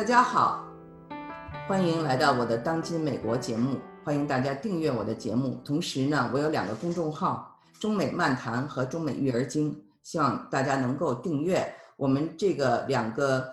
大家好，欢迎来到我的当今美国节目，欢迎大家订阅我的节目。同时呢，我有两个公众号：中美漫谈和中美育儿经，希望大家能够订阅。我们这个两个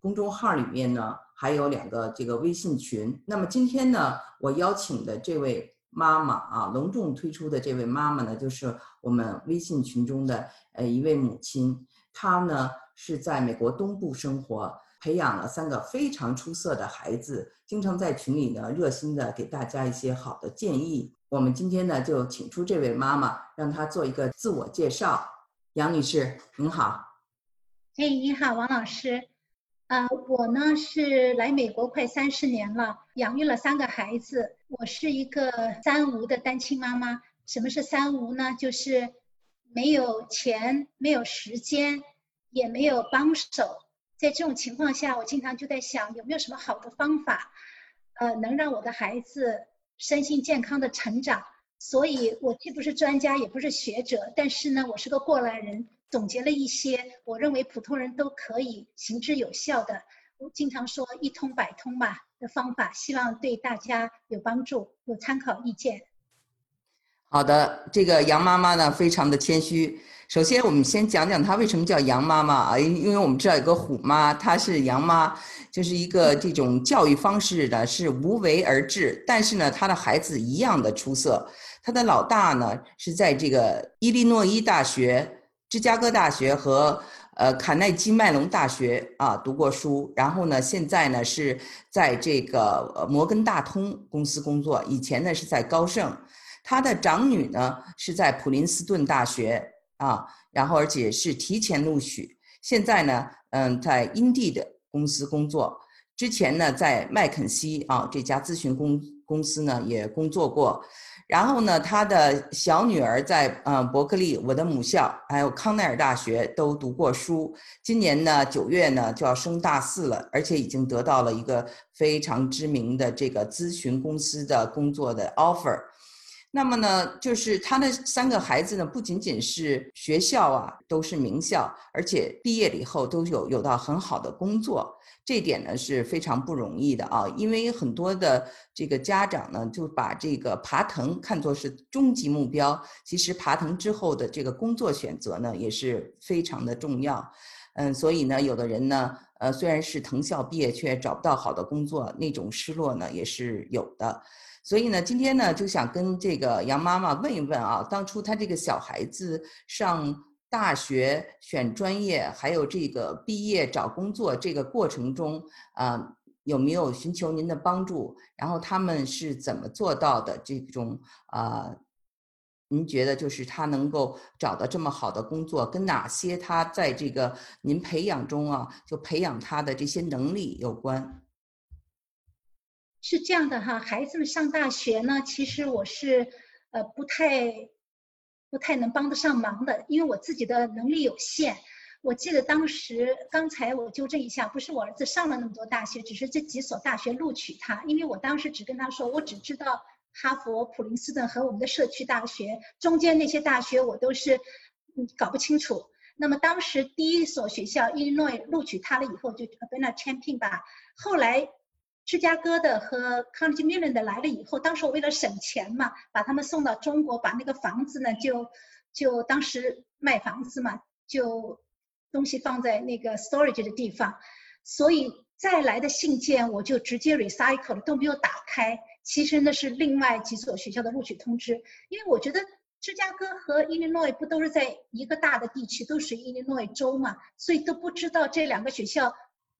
公众号里面呢，还有两个这个微信群。那么今天呢，我邀请的这位妈妈啊，隆重推出的这位妈妈呢，就是我们微信群中的呃一位母亲，她呢是在美国东部生活。培养了三个非常出色的孩子，经常在群里呢热心的给大家一些好的建议。我们今天呢就请出这位妈妈，让她做一个自我介绍。杨女士，您好。哎，你好，王老师。呃，我呢是来美国快三十年了，养育了三个孩子。我是一个三无的单亲妈妈。什么是三无呢？就是没有钱，没有时间，也没有帮手。在这种情况下，我经常就在想，有没有什么好的方法，呃，能让我的孩子身心健康的成长。所以，我既不是专家，也不是学者，但是呢，我是个过来人，总结了一些我认为普通人都可以行之有效的，我经常说一通百通吧的方法，希望对大家有帮助，有参考意见。好的，这个杨妈妈呢，非常的谦虚。首先，我们先讲讲她为什么叫杨妈妈啊？因因为我们知道有个虎妈，她是杨妈，就是一个这种教育方式呢是无为而治，但是呢，她的孩子一样的出色。她的老大呢是在这个伊利诺伊大学、芝加哥大学和呃卡耐基麦隆大学啊读过书，然后呢，现在呢是在这个摩根大通公司工作，以前呢是在高盛。他的长女呢是在普林斯顿大学。啊，然后而且是提前录取，现在呢，嗯，在英地的公司工作，之前呢，在麦肯锡啊这家咨询公公司呢也工作过，然后呢，他的小女儿在嗯伯克利我的母校，还有康奈尔大学都读过书，今年呢九月呢就要升大四了，而且已经得到了一个非常知名的这个咨询公司的工作的 offer。那么呢，就是他的三个孩子呢，不仅仅是学校啊，都是名校，而且毕业了以后都有有到很好的工作，这点呢是非常不容易的啊。因为很多的这个家长呢，就把这个爬藤看作是终极目标，其实爬藤之后的这个工作选择呢，也是非常的重要。嗯，所以呢，有的人呢，呃，虽然是藤校毕业，却找不到好的工作，那种失落呢，也是有的。所以呢，今天呢就想跟这个杨妈妈问一问啊，当初她这个小孩子上大学选专业，还有这个毕业找工作这个过程中啊，有没有寻求您的帮助？然后他们是怎么做到的？这种啊，您觉得就是他能够找到这么好的工作，跟哪些他在这个您培养中啊，就培养他的这些能力有关？是这样的哈，孩子们上大学呢，其实我是呃不太不太能帮得上忙的，因为我自己的能力有限。我记得当时，刚才我纠正一下，不是我儿子上了那么多大学，只是这几所大学录取他，因为我当时只跟他说，我只知道哈佛、普林斯顿和我们的社区大学，中间那些大学我都是嗯搞不清楚。那么当时第一所学校伊利诺伊录取他了以后，就 Abena Champion 吧，后来。芝加哥的和 Carnegie Mellon 的来了以后，当时我为了省钱嘛，把他们送到中国，把那个房子呢，就就当时卖房子嘛，就东西放在那个 storage 的地方，所以再来的信件我就直接 recycle 了，都没有打开。其实那是另外几所学校的录取通知，因为我觉得芝加哥和 Illinois 不都是在一个大的地区，都是 Illinois 州嘛，所以都不知道这两个学校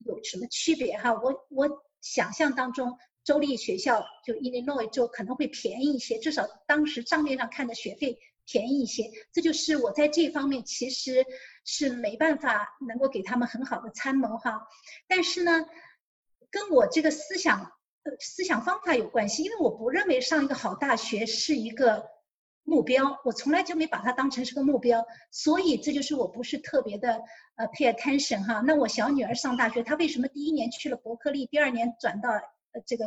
有什么区别哈。我我。想象当中，州立学校就 Illinois 州可能会便宜一些，至少当时账面上看的学费便宜一些。这就是我在这方面其实是没办法能够给他们很好的参谋哈。但是呢，跟我这个思想思想方法有关系，因为我不认为上一个好大学是一个目标，我从来就没把它当成是个目标，所以这就是我不是特别的。呃，pay attention 哈，那我小女儿上大学，她为什么第一年去了伯克利，第二年转到呃这个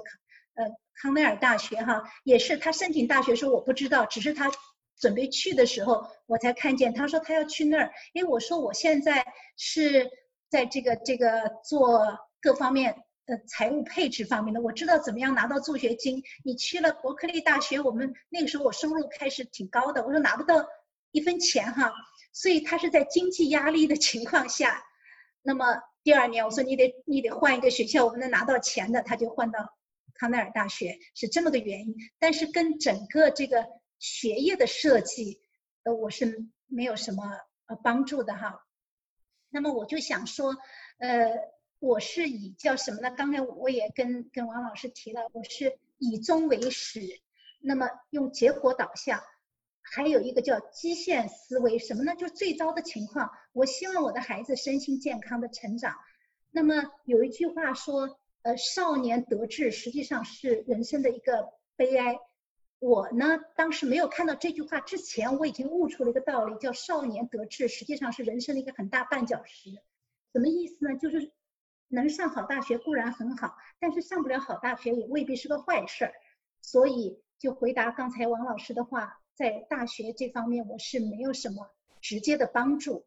呃康奈尔大学哈，也是她申请大学时候我不知道，只是她准备去的时候我才看见，她说她要去那儿，因为我说我现在是在这个这个做。各方面呃财务配置方面的，我知道怎么样拿到助学金。你去了伯克利大学，我们那个时候我收入开始挺高的，我说拿不到一分钱哈，所以他是在经济压力的情况下，那么第二年我说你得你得换一个学校，我们能拿到钱的，他就换到康奈尔大学，是这么个原因。但是跟整个这个学业的设计，呃，我是没有什么呃帮助的哈。那么我就想说，呃，我是以叫什么呢？刚才我也跟跟王老师提了，我是以终为始，那么用结果导向，还有一个叫基线思维，什么呢？就是最糟的情况，我希望我的孩子身心健康的成长。那么有一句话说，呃，少年得志实际上是人生的一个悲哀。我呢，当时没有看到这句话之前，我已经悟出了一个道理，叫少年得志，实际上是人生的一个很大绊脚石。什么意思呢？就是能上好大学固然很好，但是上不了好大学也未必是个坏事儿。所以就回答刚才王老师的话，在大学这方面我是没有什么直接的帮助。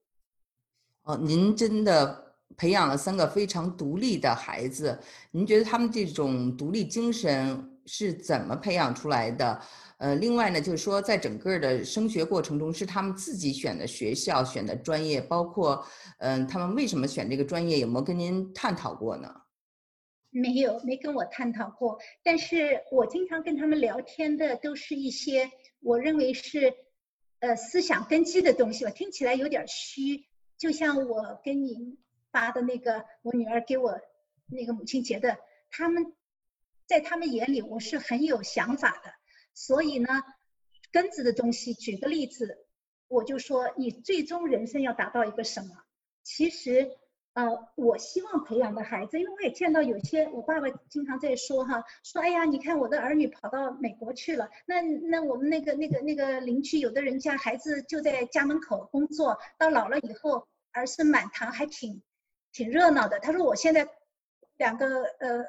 哦，您真的培养了三个非常独立的孩子，您觉得他们这种独立精神？是怎么培养出来的？呃，另外呢，就是说，在整个的升学过程中，是他们自己选的学校、选的专业，包括，嗯，他们为什么选这个专业，有没有跟您探讨过呢？没有，没跟我探讨过。但是我经常跟他们聊天的，都是一些我认为是，呃，思想根基的东西吧。听起来有点虚，就像我跟您发的那个，我女儿给我那个母亲节的，他们。在他们眼里，我是很有想法的，所以呢，根子的东西，举个例子，我就说，你最终人生要达到一个什么？其实，呃，我希望培养的孩子，因为我也见到有些，我爸爸经常在说哈，说，哎呀，你看我的儿女跑到美国去了，那那我们那个那个那个邻居，有的人家孩子就在家门口工作，到老了以后儿孙满堂，还挺挺热闹的。他说我现在两个呃。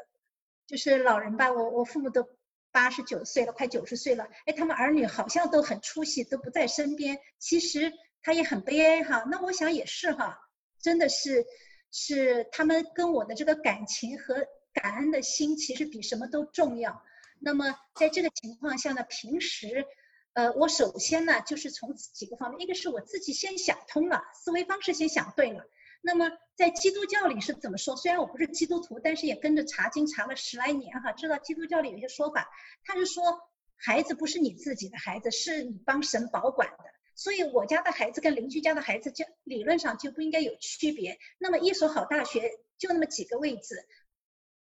就是老人吧，我我父母都八十九岁了，快九十岁了。哎，他们儿女好像都很出息，都不在身边。其实他也很悲哀哈。那我想也是哈，真的是，是他们跟我的这个感情和感恩的心，其实比什么都重要。那么在这个情况下呢，平时，呃，我首先呢就是从几个方面，一个是我自己先想通了，思维方式先想对了。那么在基督教里是怎么说？虽然我不是基督徒，但是也跟着查经查了十来年哈，知道基督教里有些说法，他是说孩子不是你自己的孩子，是你帮神保管的。所以我家的孩子跟邻居家的孩子就理论上就不应该有区别。那么一所好大学就那么几个位置，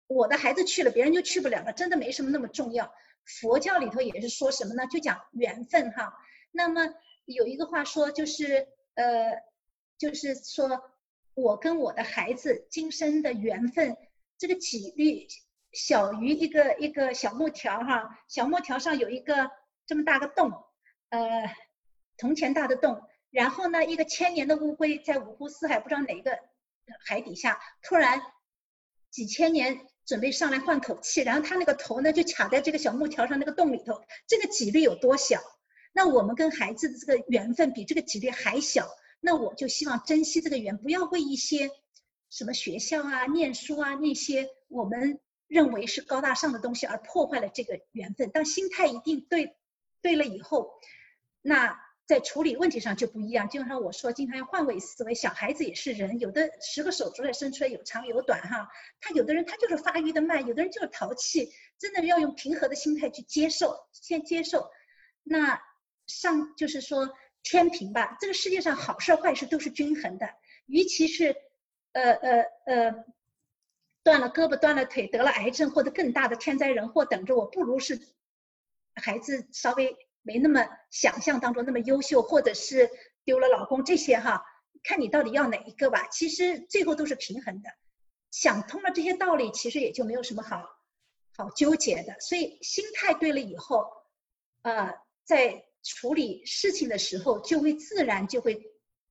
我的孩子去了，别人就去不了了，真的没什么那么重要。佛教里头也是说什么呢？就讲缘分哈。那么有一个话说就是呃，就是说。我跟我的孩子今生的缘分，这个几率小于一个一个小木条哈，小木条上有一个这么大个洞，呃，铜钱大的洞。然后呢，一个千年的乌龟在五湖四海不知道哪个海底下，突然几千年准备上来换口气，然后它那个头呢就卡在这个小木条上那个洞里头，这个几率有多小？那我们跟孩子的这个缘分比这个几率还小。那我就希望珍惜这个缘，不要为一些什么学校啊、念书啊那些我们认为是高大上的东西而破坏了这个缘分。当心态一定对对了以后，那在处理问题上就不一样。就像我说，经常要换位思维。小孩子也是人，有的十个手指头伸出来有长有短哈。他有的人他就是发育的慢，有的人就是淘气。真的要用平和的心态去接受，先接受。那上就是说。天平吧，这个世界上好事坏事都是均衡的。与其是，呃呃呃，断了胳膊断了腿得了癌症或者更大的天灾人祸等着我，不如是孩子稍微没那么想象当中那么优秀，或者是丢了老公这些哈，看你到底要哪一个吧。其实最后都是平衡的。想通了这些道理，其实也就没有什么好好纠结的。所以心态对了以后，呃，在。处理事情的时候，就会自然就会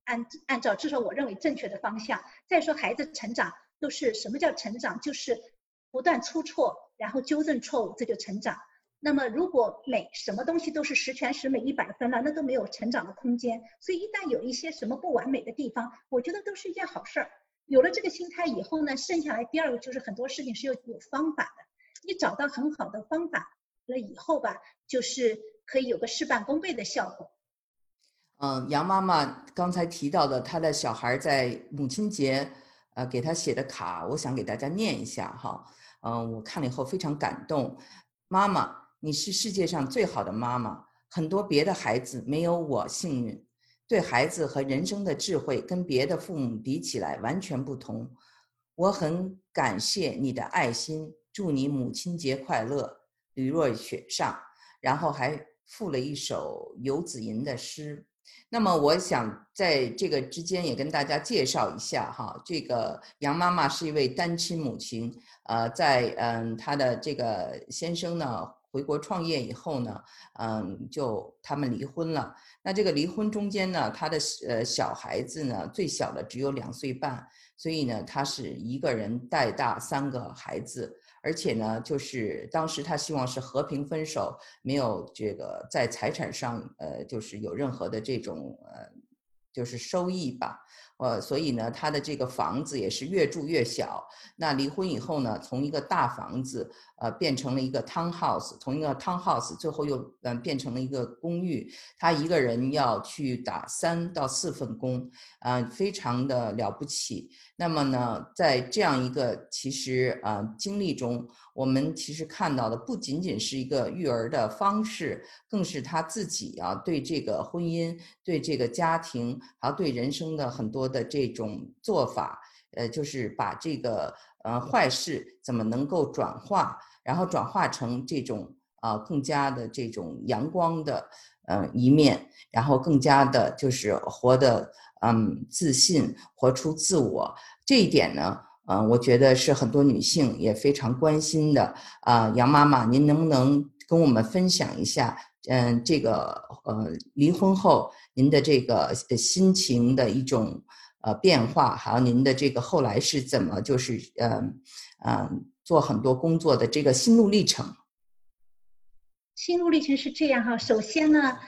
按按照至少我认为正确的方向。再说孩子成长都是什么叫成长？就是不断出错，然后纠正错误，这就成长。那么如果每什么东西都是十全十美一百分了，那都没有成长的空间。所以一旦有一些什么不完美的地方，我觉得都是一件好事儿。有了这个心态以后呢，剩下来第二个就是很多事情是要有方法的。你找到很好的方法了以后吧，就是可以有个事半功倍的效果。嗯，杨妈妈刚才提到的，她的小孩在母亲节，呃，给她写的卡，我想给大家念一下哈。嗯，我看了以后非常感动。妈妈，你是世界上最好的妈妈，很多别的孩子没有我幸运。对孩子和人生的智慧跟别的父母比起来完全不同。我很感谢你的爱心，祝你母亲节快乐，吕若雪上。然后还附了一首游子吟的诗。那么我想在这个之间也跟大家介绍一下哈，这个杨妈妈是一位单亲母亲，呃，在嗯她的这个先生呢回国创业以后呢，嗯就他们离婚了。那这个离婚中间呢，她的呃小孩子呢最小的只有两岁半，所以呢她是一个人带大三个孩子。而且呢，就是当时他希望是和平分手，没有这个在财产上，呃，就是有任何的这种呃，就是收益吧。呃，所以呢，他的这个房子也是越住越小。那离婚以后呢，从一个大房子，呃，变成了一个 townhouse，从一个 townhouse 最后又嗯变成了一个公寓。他一个人要去打三到四份工，啊，非常的了不起。那么呢，在这样一个其实啊经历中，我们其实看到的不仅仅是一个育儿的方式，更是他自己啊对这个婚姻、对这个家庭，还有对人生的很多的这种做法，呃，就是把这个呃坏事怎么能够转化，然后转化成这种啊更加的这种阳光的呃一面，然后更加的就是活的。嗯，自信，活出自我，这一点呢，嗯，我觉得是很多女性也非常关心的。啊，杨妈妈，您能不能跟我们分享一下，嗯，这个呃，离婚后您的这个心情的一种呃变化，还有您的这个后来是怎么就是嗯嗯做很多工作的这个心路历程？心路历程是这样哈，首先呢，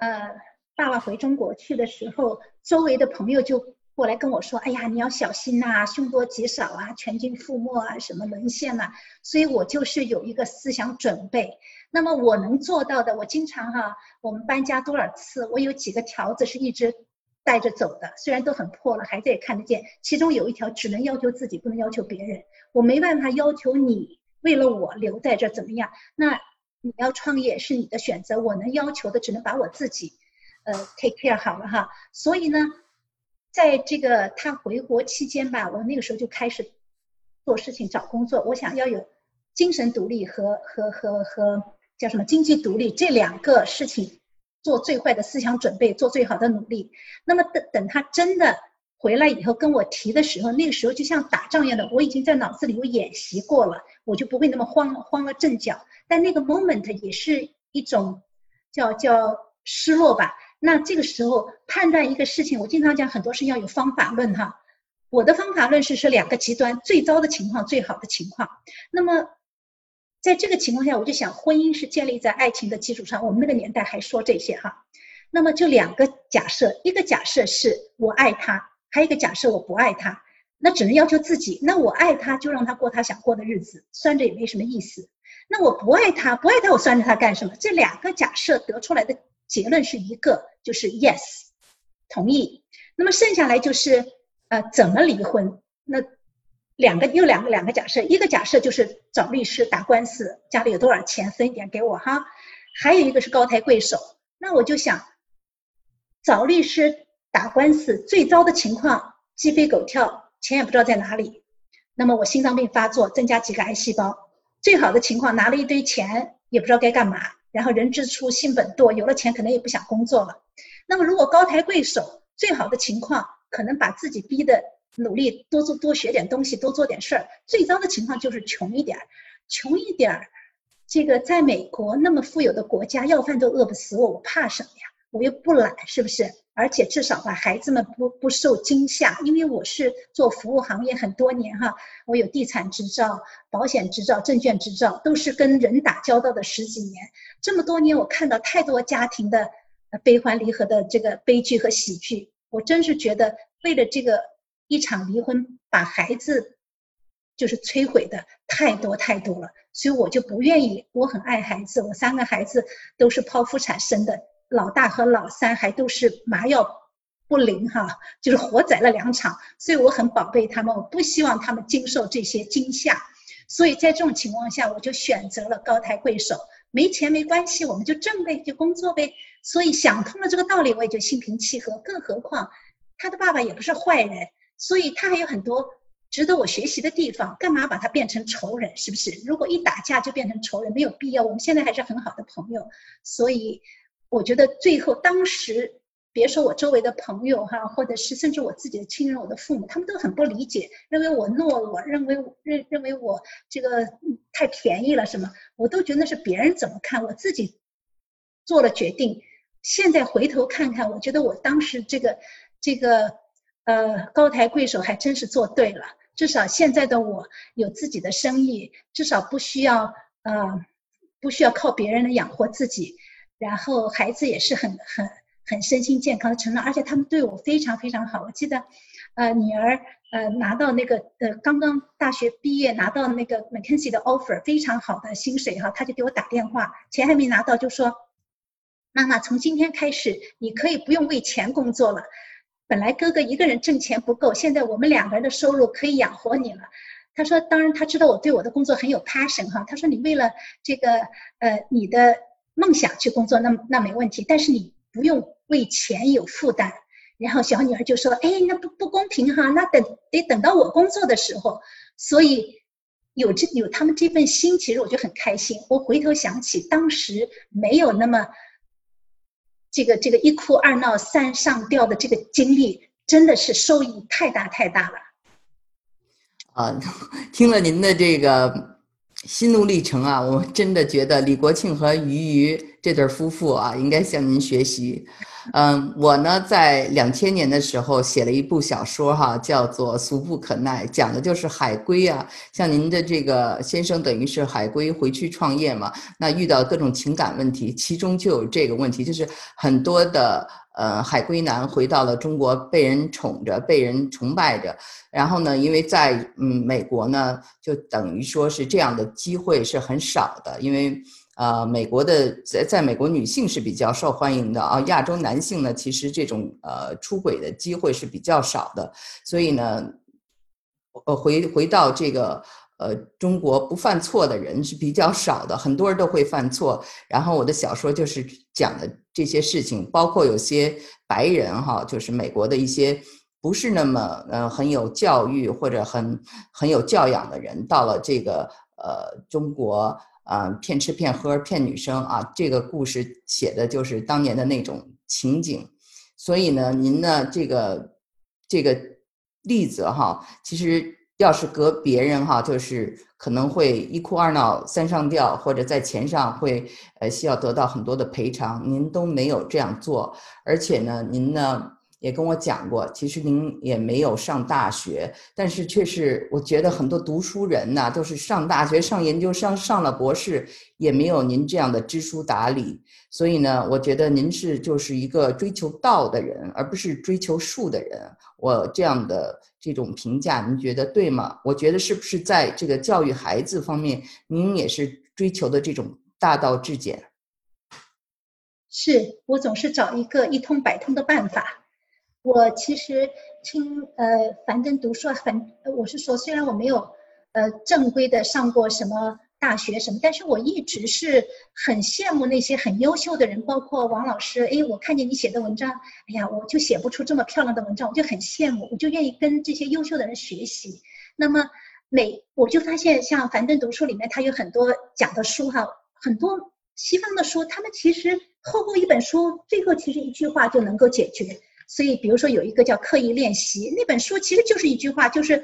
呃。爸爸回中国去的时候，周围的朋友就过来跟我说：“哎呀，你要小心呐，凶多吉少啊，全军覆没啊，什么沦陷呐。”所以我就是有一个思想准备。那么我能做到的，我经常哈，我们搬家多少次，我有几个条子是一直带着走的，虽然都很破了，孩子也看得见。其中有一条，只能要求自己，不能要求别人。我没办法要求你为了我留在这怎么样？那你要创业是你的选择，我能要求的只能把我自己。呃，take care 好了哈，所以呢，在这个他回国期间吧，我那个时候就开始做事情、找工作。我想要有精神独立和和和和叫什么经济独立这两个事情，做最坏的思想准备，做最好的努力。那么等等他真的回来以后跟我提的时候，那个时候就像打仗一样的，我已经在脑子里有演习过了，我就不会那么慌慌了阵脚。但那个 moment 也是一种叫叫失落吧。那这个时候判断一个事情，我经常讲很多事要有方法论哈。我的方法论是是两个极端，最糟的情况，最好的情况。那么在这个情况下，我就想婚姻是建立在爱情的基础上。我们那个年代还说这些哈。那么就两个假设，一个假设是我爱他，还有一个假设我不爱他。那只能要求自己。那我爱他，就让他过他想过的日子，算着也没什么意思。那我不爱他，不爱他，我算着他干什么？这两个假设得出来的。结论是一个，就是 yes，同意。那么剩下来就是，呃，怎么离婚？那两个又两个两个假设，一个假设就是找律师打官司，家里有多少钱分一点给我哈。还有一个是高抬贵手。那我就想，找律师打官司，最糟的情况鸡飞狗跳，钱也不知道在哪里。那么我心脏病发作，增加几个癌细胞。最好的情况拿了一堆钱，也不知道该干嘛。然后人之初性本惰，有了钱可能也不想工作了。那么如果高抬贵手，最好的情况可能把自己逼的努力多做多学点东西，多做点事儿。最糟的情况就是穷一点儿，穷一点儿。这个在美国那么富有的国家，要饭都饿不死我，我怕什么呀？我又不懒，是不是？而且至少吧，孩子们不不受惊吓，因为我是做服务行业很多年哈，我有地产执照、保险执照、证券执照，都是跟人打交道的十几年。这么多年，我看到太多家庭的悲欢离合的这个悲剧和喜剧，我真是觉得为了这个一场离婚把孩子就是摧毁的太多太多了，所以我就不愿意。我很爱孩子，我三个孩子都是剖腹产生的，老大和老三还都是麻药不灵哈，就是活宰了两场，所以我很宝贝他们，我不希望他们经受这些惊吓。所以在这种情况下，我就选择了高抬贵手。没钱没关系，我们就挣呗，就工作呗。所以想通了这个道理，我也就心平气和。更何况他的爸爸也不是坏人，所以他还有很多值得我学习的地方。干嘛把他变成仇人？是不是？如果一打架就变成仇人，没有必要。我们现在还是很好的朋友。所以我觉得最后当时。别说我周围的朋友哈，或者是甚至我自己的亲人，我的父母，他们都很不理解，认为我懦弱，认为认认为我这个太便宜了什么，我都觉得那是别人怎么看，我自己做了决定。现在回头看看，我觉得我当时这个这个呃高抬贵手还真是做对了。至少现在的我有自己的生意，至少不需要呃不需要靠别人来养活自己，然后孩子也是很很。很身心健康的成长，而且他们对我非常非常好。我记得，呃，女儿呃拿到那个呃刚刚大学毕业拿到那个 McKinsey 的 offer，非常好的薪水哈，他就给我打电话，钱还没拿到就说，妈妈从今天开始你可以不用为钱工作了。本来哥哥一个人挣钱不够，现在我们两个人的收入可以养活你了。他说，当然他知道我对我的工作很有 passion 哈，他说你为了这个呃你的梦想去工作，那那没问题，但是你不用。为钱有负担，然后小女儿就说：“哎，那不不公平哈，那等得等到我工作的时候。”所以有这有他们这份心，其实我就很开心。我回头想起当时没有那么这个这个一哭二闹三上吊的这个经历，真的是收益太大太大了。啊，听了您的这个心路历程啊，我真的觉得李国庆和俞渝这对夫妇啊，应该向您学习。嗯，我呢在两千年的时候写了一部小说哈，叫做《俗不可耐》，讲的就是海归啊。像您的这个先生，等于是海归回去创业嘛，那遇到各种情感问题，其中就有这个问题，就是很多的呃海归男回到了中国，被人宠着，被人崇拜着。然后呢，因为在嗯美国呢，就等于说是这样的机会是很少的，因为。呃，美国的在在美国女性是比较受欢迎的啊，亚洲男性呢，其实这种呃出轨的机会是比较少的，所以呢，呃回回到这个呃中国不犯错的人是比较少的，很多人都会犯错。然后我的小说就是讲的这些事情，包括有些白人哈，就是美国的一些不是那么呃很有教育或者很很有教养的人，到了这个呃中国。啊，骗吃骗喝骗女生啊，这个故事写的就是当年的那种情景，所以呢，您呢这个这个例子哈，其实要是搁别人哈，就是可能会一哭二闹三上吊，或者在钱上会呃需要得到很多的赔偿，您都没有这样做，而且呢，您呢。也跟我讲过，其实您也没有上大学，但是却是我觉得很多读书人呐，都是上大学、上研究生、上了博士，也没有您这样的知书达理。所以呢，我觉得您是就是一个追求道的人，而不是追求术的人。我这样的这种评价，您觉得对吗？我觉得是不是在这个教育孩子方面，您也是追求的这种大道至简？是我总是找一个一通百通的办法。我其实听呃樊登读书，樊我是说，虽然我没有呃正规的上过什么大学什么，但是我一直是很羡慕那些很优秀的人，包括王老师。哎，我看见你写的文章，哎呀，我就写不出这么漂亮的文章，我就很羡慕，我就愿意跟这些优秀的人学习。那么每我就发现，像樊登读书里面，他有很多讲的书哈，很多西方的书，他们其实厚厚一本书，最后其实一句话就能够解决。所以，比如说有一个叫刻意练习那本书，其实就是一句话，就是，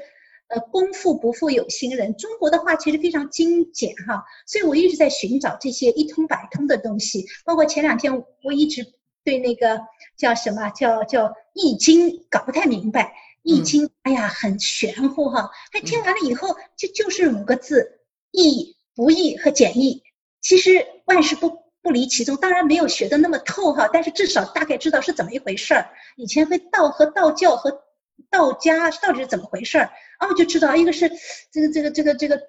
呃，功夫不负有心人。中国的话其实非常精简哈，所以我一直在寻找这些一通百通的东西。包括前两天，我一直对那个叫什么叫叫易经搞不太明白。易经，哎呀，很玄乎哈。哎，听完了以后，就就是五个字：易、不易和简易。其实万事不。不离其中，当然没有学的那么透哈，但是至少大概知道是怎么一回事儿。以前会道和道教和道家到底是怎么回事儿？哦，就知道一个是这个这个这个这个，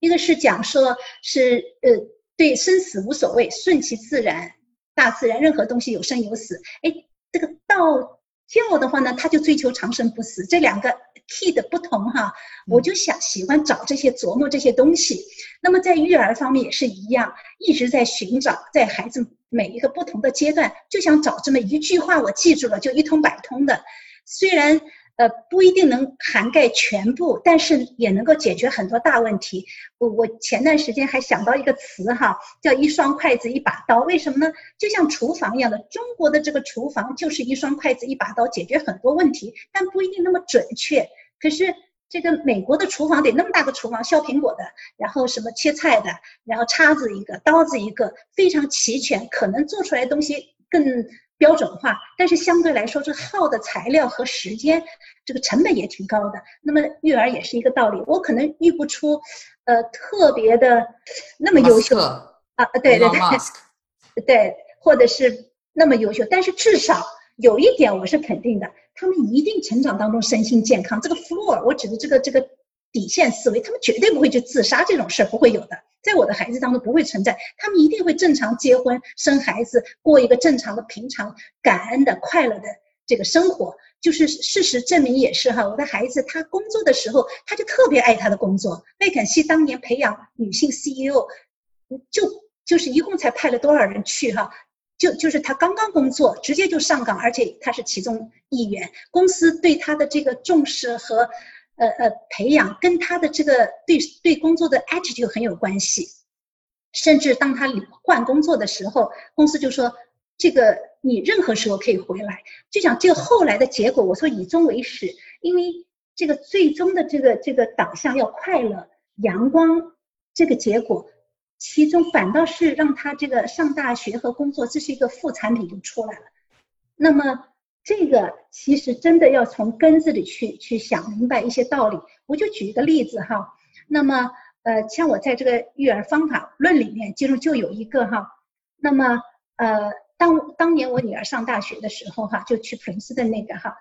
一个是讲说是呃对生死无所谓，顺其自然，大自然任何东西有生有死。哎，这个道教的话呢，他就追求长生不死，这两个 key 的不同哈，我就想喜欢找这些琢磨这些东西。那么在育儿方面也是一样，一直在寻找，在孩子每一个不同的阶段，就想找这么一句话，我记住了就一通百通的，虽然。呃，不一定能涵盖全部，但是也能够解决很多大问题。我我前段时间还想到一个词哈，叫一双筷子一把刀。为什么呢？就像厨房一样的，中国的这个厨房就是一双筷子一把刀，解决很多问题，但不一定那么准确。可是这个美国的厨房得那么大个厨房，削苹果的，然后什么切菜的，然后叉子一个，刀子一个，非常齐全，可能做出来的东西更。标准化，但是相对来说，这耗的材料和时间，这个成本也挺高的。那么育儿也是一个道理，我可能育不出，呃，特别的那么优秀啊，对对对，对，或者是那么优秀，但是至少有一点我是肯定的，他们一定成长当中身心健康。这个 floor，我指的这个这个底线思维，他们绝对不会去自杀这种事儿，不会有的。在我的孩子当中不会存在，他们一定会正常结婚、生孩子，过一个正常的、平常、感恩的、快乐的这个生活。就是事实证明也是哈，我的孩子他工作的时候，他就特别爱他的工作。麦肯锡当年培养女性 CEO，就就是一共才派了多少人去哈，就就是他刚刚工作，直接就上岗，而且他是其中一员。公司对他的这个重视和。呃呃，培养跟他的这个对对工作的 attitude 很有关系，甚至当他换工作的时候，公司就说这个你任何时候可以回来。就讲这个后来的结果，我说以终为始，因为这个最终的这个这个导向要快乐、阳光，这个结果，其中反倒是让他这个上大学和工作，这是一个副产品就出来了。那么。这个其实真的要从根子里去去想明白一些道理。我就举一个例子哈，那么呃，像我在这个育儿方法论里面，其中就有一个哈，那么呃，当当年我女儿上大学的时候哈，就去普林斯顿那个哈，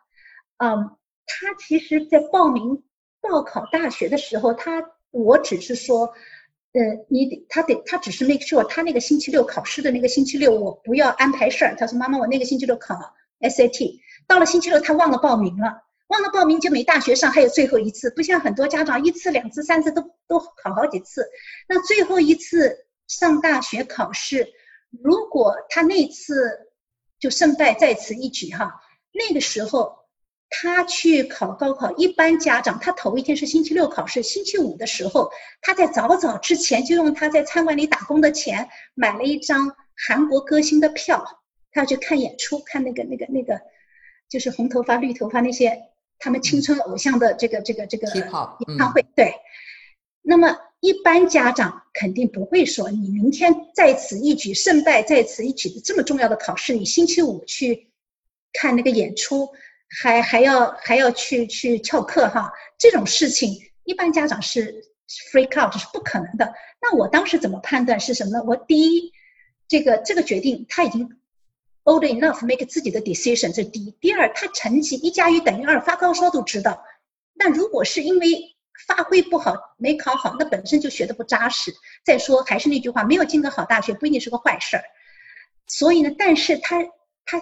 嗯，她其实在报名报考大学的时候，她我只是说，呃，你得她得她只是 make sure 她那个星期六考试的那个星期六我不要安排事儿。她说妈妈，我那个星期六考。SAT 到了星期六，他忘了报名了，忘了报名就没大学上，还有最后一次，不像很多家长一次、两次、三次都都考好几次。那最后一次上大学考试，如果他那次就胜败在此一举哈，那个时候他去考高考，一般家长他头一天是星期六考试，星期五的时候，他在早早之前就用他在餐馆里打工的钱买了一张韩国歌星的票。他要去看演出，看那个那个那个，就是红头发绿头发那些他们青春偶像的这个这个这个演唱会。对，那么一般家长肯定不会说，你明天在此一举，胜败在此一举的这么重要的考试，你星期五去看那个演出，还还要还要去去翘课哈，这种事情一般家长是 freak out 是不可能的。那我当时怎么判断是什么呢？我第一，这个这个决定他已经。Old enough make 自己的 decision，这是第一。第二，他成绩一加一等于二，发高烧都知道。那如果是因为发挥不好没考好，那本身就学的不扎实。再说还是那句话，没有进个好大学不一定是个坏事儿。所以呢，但是他他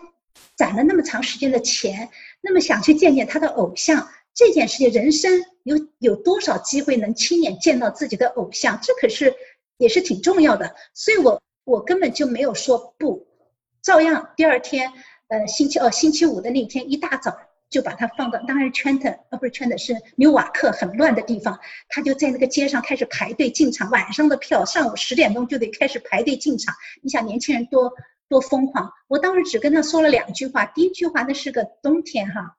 攒了那么长时间的钱，那么想去见见他的偶像，这件事情，人生有有多少机会能亲眼见到自己的偶像？这可是也是挺重要的。所以我我根本就没有说不。照样，第二天，呃，星期哦，星期五的那天一大早就把他放到，当然圈的，呃，不是圈的，是纽瓦克很乱的地方，他就在那个街上开始排队进场。晚上的票，上午十点钟就得开始排队进场。你想年轻人多多疯狂？我当时只跟他说了两句话，第一句话那是个冬天哈，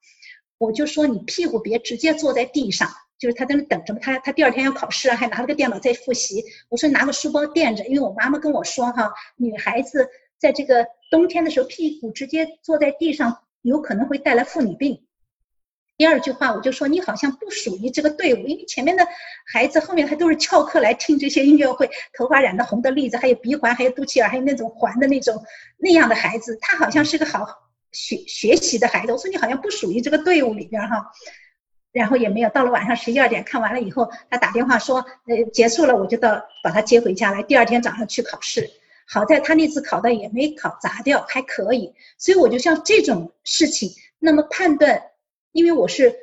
我就说你屁股别直接坐在地上，就是他在那等着嘛他他第二天要考试啊，还拿了个电脑在复习。我说拿个书包垫着，因为我妈妈跟我说哈，女孩子在这个。冬天的时候，屁股直接坐在地上，有可能会带来妇女病。第二句话，我就说你好像不属于这个队伍，因为前面的孩子后面还都是翘课来听这些音乐会，头发染的红的栗子，还有鼻环，还有肚脐眼，还有那种环的那种那样的孩子，他好像是个好学学习的孩子。我说你好像不属于这个队伍里边哈。然后也没有，到了晚上十一二点看完了以后，他打电话说，呃，结束了，我就到把他接回家来。第二天早上去考试，好在他那次考的也没考砸掉，还可以。所以我就像这种事情，那么判断，因为我是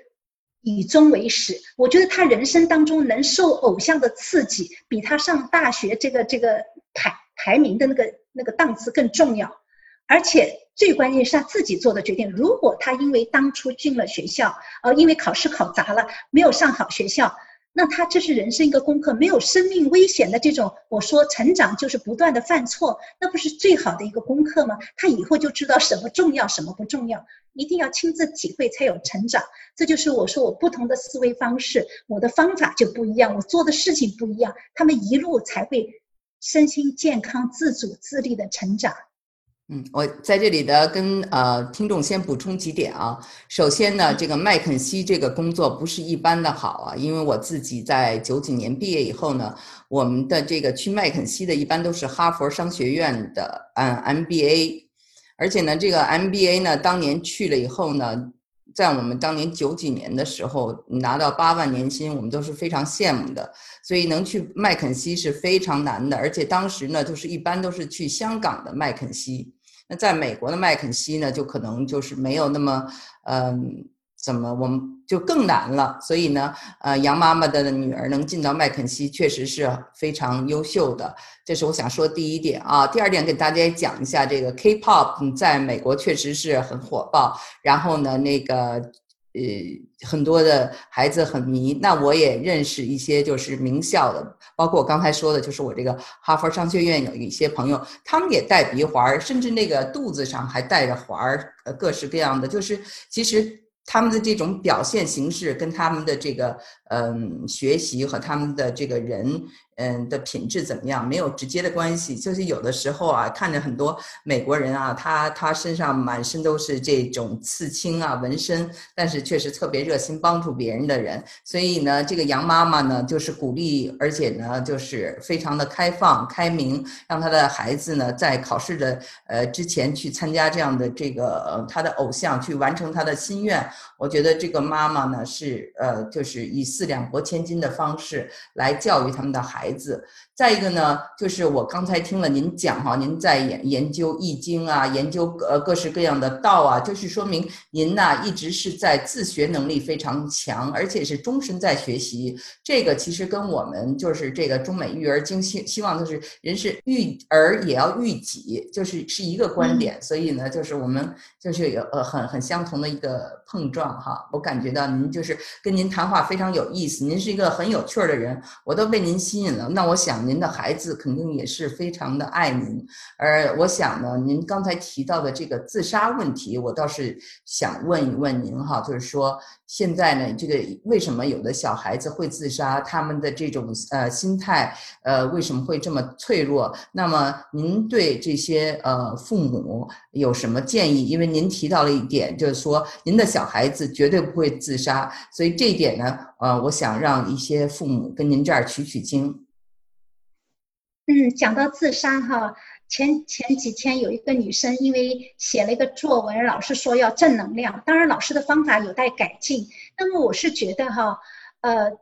以终为始，我觉得他人生当中能受偶像的刺激，比他上大学这个这个排排名的那个那个档次更重要，而且。最关键是他自己做的决定。如果他因为当初进了学校，呃，因为考试考砸了，没有上好学校，那他这是人生一个功课。没有生命危险的这种，我说成长就是不断的犯错，那不是最好的一个功课吗？他以后就知道什么重要，什么不重要。一定要亲自体会才有成长。这就是我说我不同的思维方式，我的方法就不一样，我做的事情不一样，他们一路才会身心健康、自主自立的成长。嗯，我在这里的跟呃听众先补充几点啊。首先呢，这个麦肯锡这个工作不是一般的好啊，因为我自己在九几年毕业以后呢，我们的这个去麦肯锡的一般都是哈佛商学院的嗯 MBA，而且呢，这个 MBA 呢，当年去了以后呢，在我们当年九几年的时候拿到八万年薪，我们都是非常羡慕的。所以能去麦肯锡是非常难的，而且当时呢，就是一般都是去香港的麦肯锡。那在美国的麦肯锡呢，就可能就是没有那么，嗯，怎么我们就更难了。所以呢，呃，杨妈妈的女儿能进到麦肯锡，确实是非常优秀的。这是我想说第一点啊。第二点，给大家讲一下这个 K-pop 在美国确实是很火爆。然后呢，那个。呃，很多的孩子很迷。那我也认识一些就是名校的，包括我刚才说的，就是我这个哈佛商学院有一些朋友，他们也戴鼻环，甚至那个肚子上还带着环儿，呃，各式各样的。就是其实他们的这种表现形式跟他们的这个嗯学习和他们的这个人。嗯的品质怎么样没有直接的关系，就是有的时候啊，看着很多美国人啊，他他身上满身都是这种刺青啊、纹身，但是却是特别热心帮助别人的人。所以呢，这个杨妈妈呢，就是鼓励，而且呢，就是非常的开放、开明，让他的孩子呢，在考试的呃之前去参加这样的这个他的偶像，去完成他的心愿。我觉得这个妈妈呢，是呃，就是以四两拨千斤的方式来教育他们的孩。孩子，再一个呢，就是我刚才听了您讲哈，您在研研究易经啊，研究呃各式各样的道啊，就是说明您呢一直是在自学能力非常强，而且是终身在学习。这个其实跟我们就是这个中美育儿经希希望就是人是育儿也要育己，就是是一个观点。所以呢，就是我们就是有呃很很相同的一个碰撞哈。我感觉到您就是跟您谈话非常有意思，您是一个很有趣儿的人，我都被您吸引那我想您的孩子肯定也是非常的爱您，而我想呢，您刚才提到的这个自杀问题，我倒是想问一问您哈，就是说现在呢，这个为什么有的小孩子会自杀？他们的这种呃心态呃为什么会这么脆弱？那么您对这些呃父母有什么建议？因为您提到了一点，就是说您的小孩子绝对不会自杀，所以这一点呢，呃，我想让一些父母跟您这儿取取经。嗯，讲到自杀哈，前前几天有一个女生因为写了一个作文，老师说要正能量，当然老师的方法有待改进。那么我是觉得哈，呃，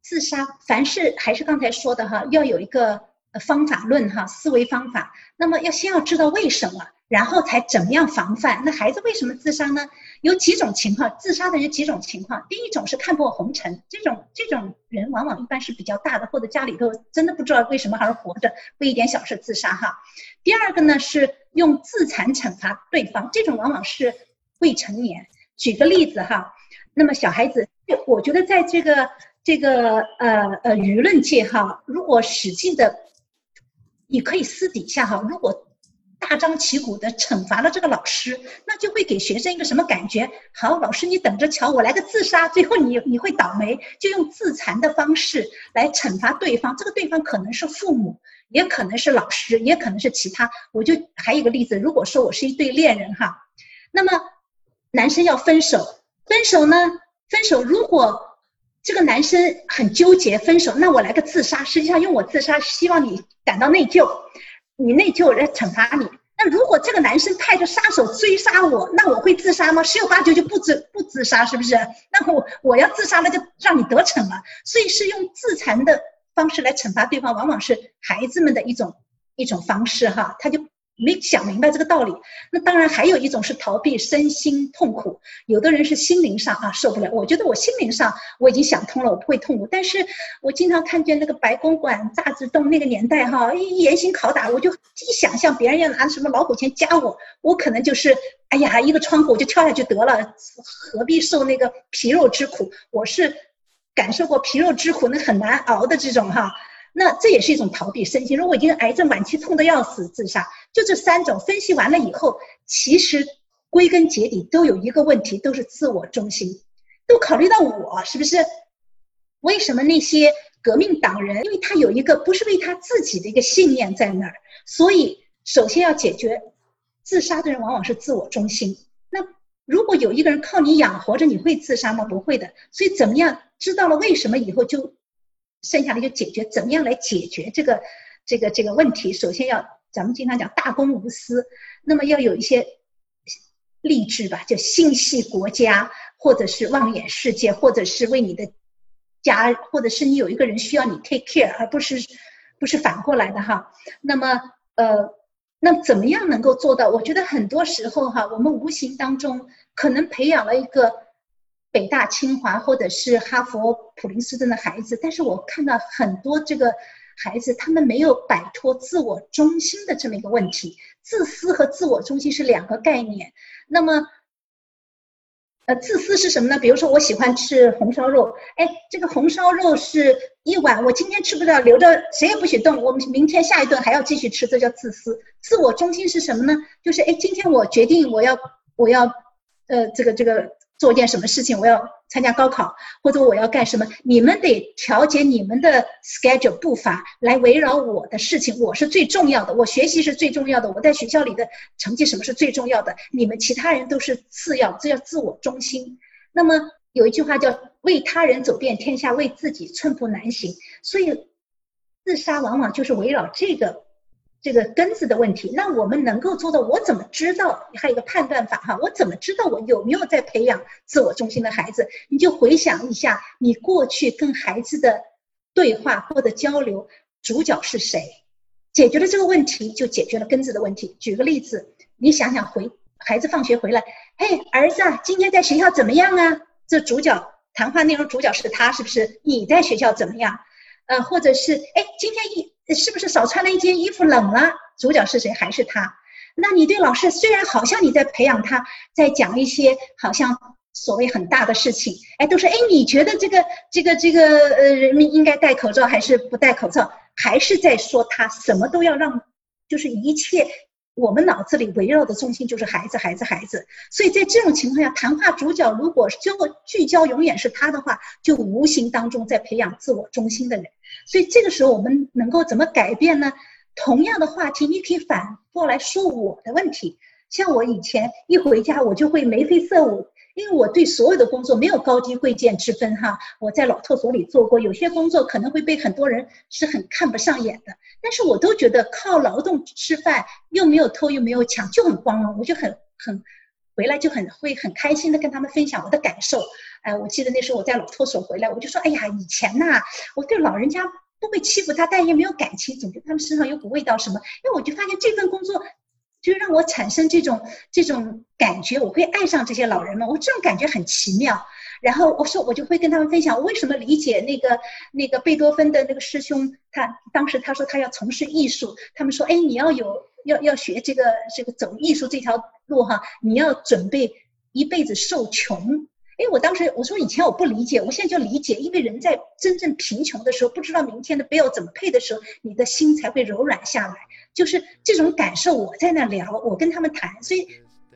自杀凡是还是刚才说的哈，要有一个方法论哈，思维方法。那么要先要知道为什么。然后才怎么样防范？那孩子为什么自杀呢？有几种情况，自杀的有几种情况。第一种是看破红尘，这种这种人往往一般是比较大的，或者家里头真的不知道为什么还活着，为一点小事自杀哈。第二个呢是用自残惩罚对方，这种往往是未成年。举个例子哈，那么小孩子，我觉得在这个这个呃呃舆论界哈，如果使劲的，你可以私底下哈，如果。大张旗鼓的惩罚了这个老师，那就会给学生一个什么感觉？好，老师你等着瞧，我来个自杀，最后你你会倒霉，就用自残的方式来惩罚对方。这个对方可能是父母，也可能是老师，也可能是其他。我就还有一个例子，如果说我是一对恋人哈，那么男生要分手，分手呢，分手如果这个男生很纠结分手，那我来个自杀，实际上用我自杀，希望你感到内疚。你内疚，来惩罚你。那如果这个男生派着杀手追杀我，那我会自杀吗？十有八九就不自不自杀，是不是？那我我要自杀，了就让你得逞了。所以是用自残的方式来惩罚对方，往往是孩子们的一种一种方式哈，他就。没想明白这个道理，那当然还有一种是逃避身心痛苦，有的人是心灵上啊受不了。我觉得我心灵上我已经想通了，我不会痛苦。但是我经常看见那个白公馆炸子洞那个年代哈，一严刑拷打，我就一想象别人要拿什么老虎钳夹我，我可能就是哎呀一个窗户我就跳下去得了，何必受那个皮肉之苦？我是感受过皮肉之苦，那很难熬的这种哈。那这也是一种逃避身心。如果已经癌症晚期痛得要死，自杀，就这三种分析完了以后，其实归根结底都有一个问题，都是自我中心，都考虑到我是不是？为什么那些革命党人？因为他有一个不是为他自己的一个信念在那儿，所以首先要解决自杀的人往往是自我中心。那如果有一个人靠你养活着，你会自杀吗？不会的。所以怎么样知道了为什么以后就？剩下的就解决，怎么样来解决这个这个这个问题？首先要咱们经常讲大公无私，那么要有一些励志吧，就心系国家，或者是望眼世界，或者是为你的家，或者是你有一个人需要你 take care，而不是不是反过来的哈。那么呃，那怎么样能够做到？我觉得很多时候哈，我们无形当中可能培养了一个。北大、清华或者是哈佛、普林斯顿的孩子，但是我看到很多这个孩子，他们没有摆脱自我中心的这么一个问题。自私和自我中心是两个概念。那么，呃，自私是什么呢？比如说，我喜欢吃红烧肉，哎，这个红烧肉是一碗，我今天吃不了，留着谁也不许动，我们明天下一顿还要继续吃，这叫自私。自我中心是什么呢？就是哎，今天我决定我要我要，呃，这个这个。做一件什么事情，我要参加高考，或者我要干什么？你们得调节你们的 schedule 步伐，来围绕我的事情。我是最重要的，我学习是最重要的，我在学校里的成绩什么是最重要的？你们其他人都是次要，这叫自我中心。那么有一句话叫“为他人走遍天下，为自己寸步难行”，所以自杀往往就是围绕这个。这个根子的问题，那我们能够做到？我怎么知道？还有一个判断法哈，我怎么知道我有没有在培养自我中心的孩子？你就回想一下，你过去跟孩子的对话或者交流，主角是谁？解决了这个问题，就解决了根子的问题。举个例子，你想想，回孩子放学回来，嘿，儿子，啊今天在学校怎么样啊？这主角谈话内容，主角是他，是不是？你在学校怎么样？呃，或者是，哎，今天一。是不是少穿了一件衣服冷了？主角是谁？还是他？那你对老师虽然好像你在培养他，在讲一些好像所谓很大的事情，哎，都是哎，你觉得这个这个这个呃，人民应该戴口罩还是不戴口罩？还是在说他什么都要让，就是一切我们脑子里围绕的中心就是孩子，孩子，孩子。所以在这种情况下，谈话主角如果就聚焦永远是他的话，就无形当中在培养自我中心的人。所以这个时候我们能够怎么改变呢？同样的话题，你可以反过来说我的问题。像我以前一回家，我就会眉飞色舞，因为我对所有的工作没有高低贵贱之分哈。我在老厕所里做过，有些工作可能会被很多人是很看不上眼的，但是我都觉得靠劳动吃饭，又没有偷又没有抢，就很光荣，我就很很回来就很会很开心的跟他们分享我的感受。哎，我记得那时候我在老托所回来，我就说，哎呀，以前呐，我对老人家不会欺负他，但也没有感情，总觉得他们身上有股味道什么。因为我就发现这份工作，就让我产生这种这种感觉，我会爱上这些老人们，我这种感觉很奇妙。然后我说，我就会跟他们分享，我为什么理解那个那个贝多芬的那个师兄，他当时他说他要从事艺术，他们说，哎，你要有要要学这个这个走艺术这条路哈，你要准备一辈子受穷。哎，我当时我说以前我不理解，我现在就理解，因为人在真正贫穷的时候，不知道明天的 bill 怎么配的时候，你的心才会柔软下来。就是这种感受，我在那聊，我跟他们谈，所以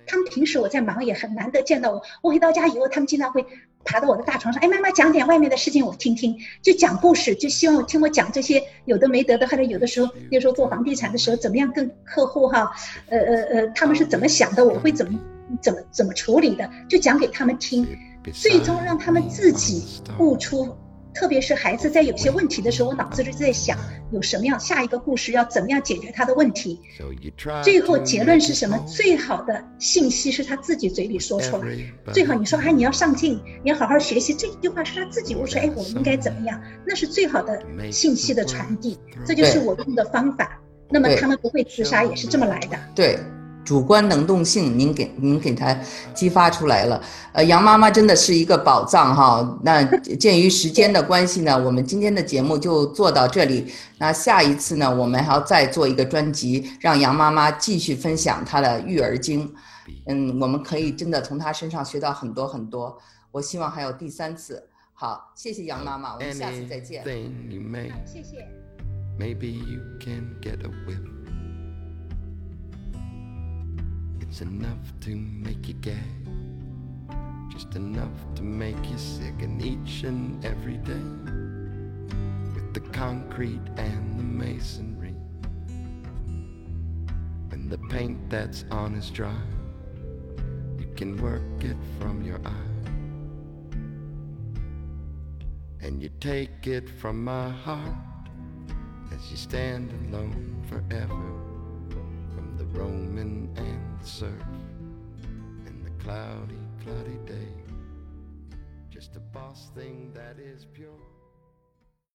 他们平时我在忙，也很难得见到我。我回到家以后，他们经常会爬到我的大床上，哎，妈妈讲点外面的事情我听听，就讲故事，就希望我听我讲这些有的没得的，或者有的时候那时候做房地产的时候，怎么样跟客户哈，呃呃呃，他们是怎么想的，我会怎么怎么怎么处理的，就讲给他们听。最终让他们自己悟出特别是孩子在有些问题的时候，我脑子里在想有什么样下一个故事要怎么样解决他的问题。最后结论是什么？最好的信息是他自己嘴里说出来。最好你说哎，你要上进，你要好好学习，这一句话是他自己悟出，哎，我应该怎么样？那是最好的信息的传递。这就是我用的方法。那么他们不会自杀，也是这么来的。对。主观能动性，您给您给他激发出来了。呃，杨妈妈真的是一个宝藏哈。那鉴于时间的关系呢，我们今天的节目就做到这里。那下一次呢，我们还要再做一个专辑，让杨妈妈继续分享她的育儿经。嗯，我们可以真的从她身上学到很多很多。我希望还有第三次。好，谢谢杨妈妈，我们下次再见。谢谢。Enough to make you gag, just enough to make you sick, and each and every day with the concrete and the masonry. and the paint that's on is dry, you can work it from your eye. And you take it from my heart as you stand alone forever the Roman and surf in the cloudy, cloudy day. Just a boss thing that is pure.